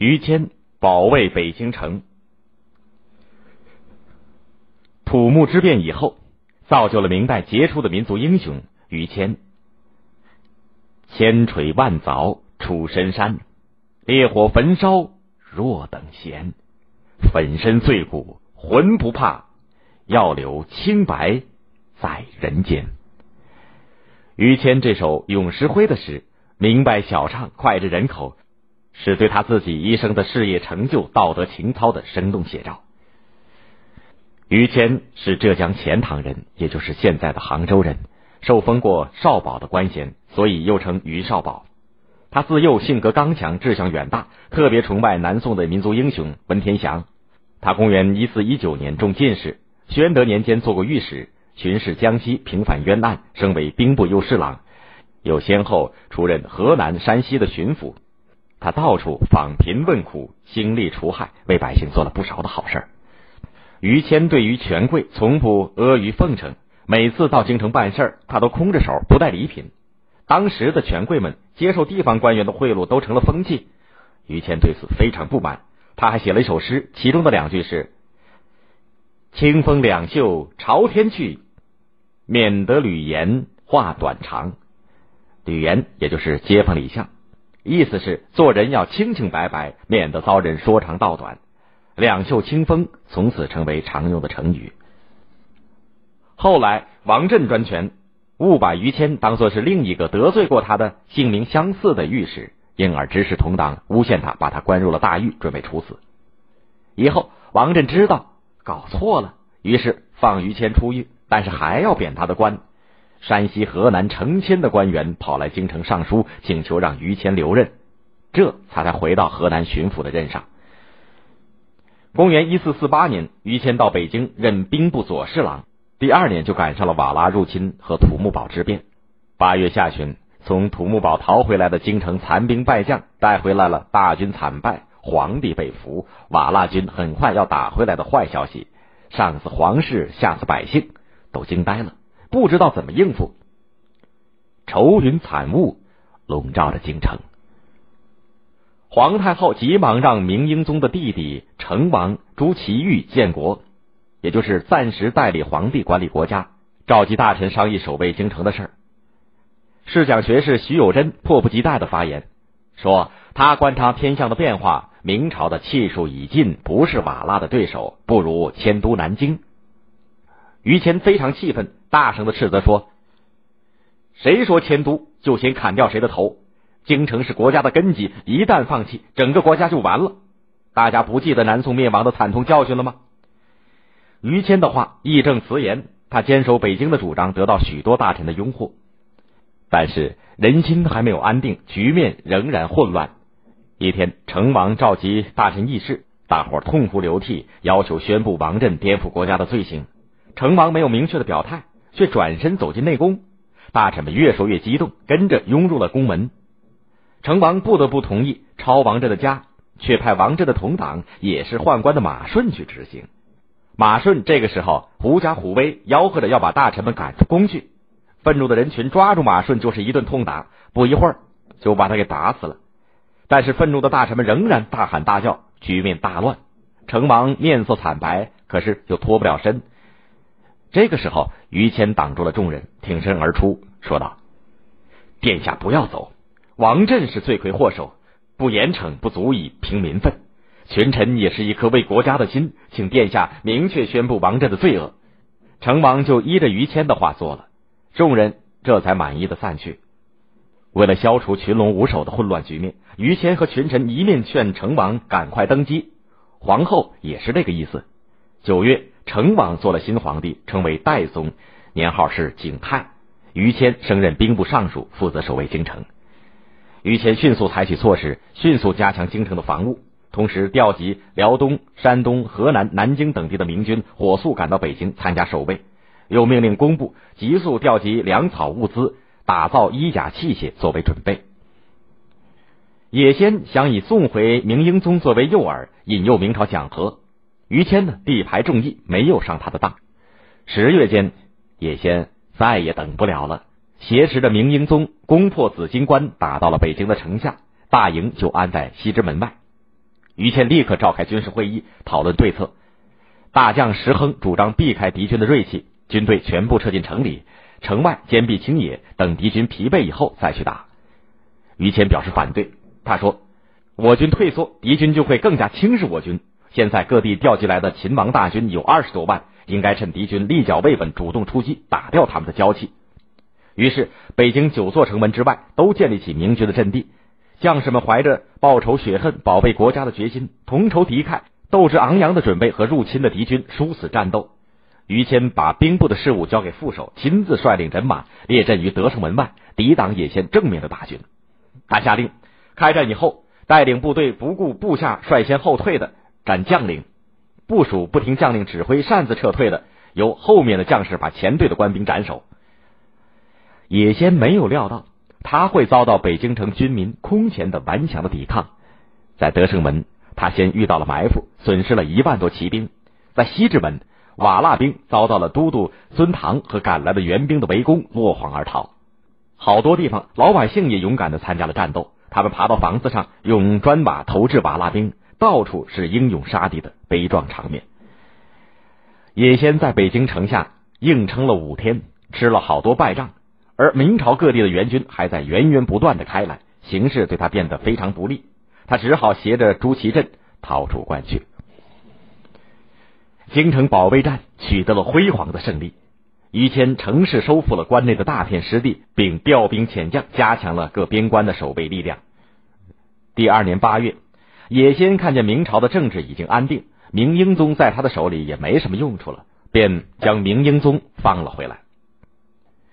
于谦保卫北京城。土木之变以后，造就了明代杰出的民族英雄于谦。千锤万凿出深山，烈火焚烧若等闲。粉身碎骨浑不怕，要留清白在人间。于谦这首咏石灰的诗，明白小唱，脍炙人口，是对他自己一生的事业成就、道德情操的生动写照。于谦是浙江钱塘人，也就是现在的杭州人，受封过少保的官衔，所以又称于少保。他自幼性格刚强，志向远大，特别崇拜南宋的民族英雄文天祥。他公元一四一九年中进士，宣德年间做过御史，巡视江西，平反冤案，升为兵部右侍郎，又先后出任河南、山西的巡抚。他到处访贫问苦，兴利除害，为百姓做了不少的好事。于谦对于权贵从不阿谀奉承，每次到京城办事，他都空着手，不带礼品。当时的权贵们接受地方官员的贿赂都成了风气，于谦对此非常不满。他还写了一首诗，其中的两句是：“清风两袖朝天去，免得吕岩话短长。”吕岩也就是街坊李巷，意思是做人要清清白白，免得遭人说长道短。两袖清风从此成为常用的成语。后来王振专权。误把于谦当作是另一个得罪过他的姓名相似的御史，因而指使同党诬陷他，把他关入了大狱，准备处死。以后王振知道搞错了，于是放于谦出狱，但是还要贬他的官。山西、河南成千的官员跑来京城上书，请求让于谦留任，这他才回到河南巡抚的任上。公元一四四八年，于谦到北京任兵部左侍郎。第二年就赶上了瓦剌入侵和土木堡之变。八月下旬，从土木堡逃回来的京城残兵败将带回来了大军惨败、皇帝被俘、瓦剌军很快要打回来的坏消息，上死皇室，下死百姓，都惊呆了，不知道怎么应付。愁云惨雾笼罩着京城。皇太后急忙让明英宗的弟弟成王朱祁钰建国。也就是暂时代理皇帝管理国家，召集大臣商议守卫京城的事儿。侍讲学士徐有贞迫不及待的发言说：“他观察天象的变化，明朝的气数已尽，不是瓦剌的对手，不如迁都南京。”于谦非常气愤，大声的斥责说：“谁说迁都就先砍掉谁的头？京城是国家的根基，一旦放弃，整个国家就完了。大家不记得南宋灭亡的惨痛教训了吗？”于谦的话义正辞严，他坚守北京的主张得到许多大臣的拥护，但是人心还没有安定，局面仍然混乱。一天，成王召集大臣议事，大伙痛哭流涕，要求宣布王振颠覆国家的罪行。成王没有明确的表态，却转身走进内宫，大臣们越说越激动，跟着拥入了宫门。成王不得不同意抄王振的家，却派王振的同党，也是宦官的马顺去执行。马顺这个时候狐假虎威，吆喝着要把大臣们赶出宫去。愤怒的人群抓住马顺就是一顿痛打，不一会儿就把他给打死了。但是愤怒的大臣们仍然大喊大叫，局面大乱。成王面色惨白，可是又脱不了身。这个时候，于谦挡住了众人，挺身而出，说道：“殿下不要走，王振是罪魁祸首，不严惩不足以平民愤。”群臣也是一颗为国家的心，请殿下明确宣布王振的罪恶。成王就依着于谦的话做了，众人这才满意的散去。为了消除群龙无首的混乱局面，于谦和群臣一面劝成王赶快登基，皇后也是这个意思。九月，成王做了新皇帝，称为代宗，年号是景泰。于谦升任兵部尚书，负责守卫京城。于谦迅速采取措施，迅速加强京城的防务。同时调集辽东、山东、河南、南京等地的明军，火速赶到北京参加守卫。又命令工部急速调集粮草物资，打造衣甲器械作为准备。野先想以送回明英宗作为诱饵，引诱明朝讲和。于谦呢，力排众议，没有上他的当。十月间，野先再也等不了了，挟持着明英宗攻破紫金关，打到了北京的城下，大营就安在西直门外。于谦立刻召开军事会议讨论对策。大将石亨主张避开敌军的锐气，军队全部撤进城里，城外坚壁清野，等敌军疲惫以后再去打。于谦表示反对，他说：“我军退缩，敌军就会更加轻视我军。现在各地调集来的秦王大军有二十多万，应该趁敌军立脚未稳，主动出击，打掉他们的骄气。”于是，北京九座城门之外都建立起明军的阵地，将士们怀着报仇雪恨、保卫国家的决心，同仇敌忾。斗志昂扬的准备和入侵的敌军殊死战斗。于谦把兵部的事务交给副手，亲自率领人马列阵于德胜门外，抵挡野先正面的大军。他下令，开战以后，带领部队不顾部下率先后退的斩将领，部署不听将令指挥擅自撤退的，由后面的将士把前队的官兵斩首。野先没有料到他会遭到北京城军民空前的顽强的抵抗，在德胜门。他先遇到了埋伏，损失了一万多骑兵；在西直门，瓦剌兵遭到了都督孙唐和赶来的援兵的围攻，落荒而逃。好多地方老百姓也勇敢的参加了战斗，他们爬到房子上，用砖瓦投掷瓦剌兵，到处是英勇杀敌的悲壮场面。野先在北京城下硬撑了五天，吃了好多败仗，而明朝各地的援军还在源源不断的开来，形势对他变得非常不利。他只好携着朱祁镇逃出关去。京城保卫战取得了辉煌的胜利，于谦乘势收复了关内的大片失地，并调兵遣将，加强了各边关的守备力量。第二年八月，野心看见明朝的政治已经安定，明英宗在他的手里也没什么用处了，便将明英宗放了回来。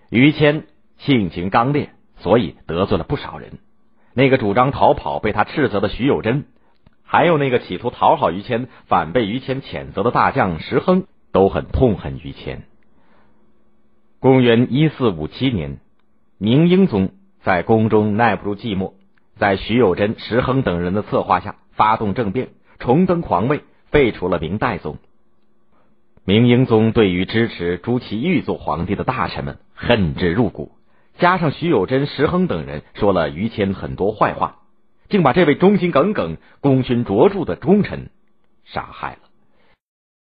于谦性情刚烈，所以得罪了不少人。那个主张逃跑被他斥责的徐有贞，还有那个企图讨好于谦反被于谦谴责的大将石亨，都很痛恨于谦。公元一四五七年，明英宗在宫中耐不住寂寞，在徐有贞、石亨等人的策划下，发动政变，重登皇位，废除了明代宗。明英宗对于支持朱祁钰做皇帝的大臣们恨之入骨。加上徐有贞、石亨等人说了于谦很多坏话，竟把这位忠心耿耿、功勋卓著的忠臣杀害了。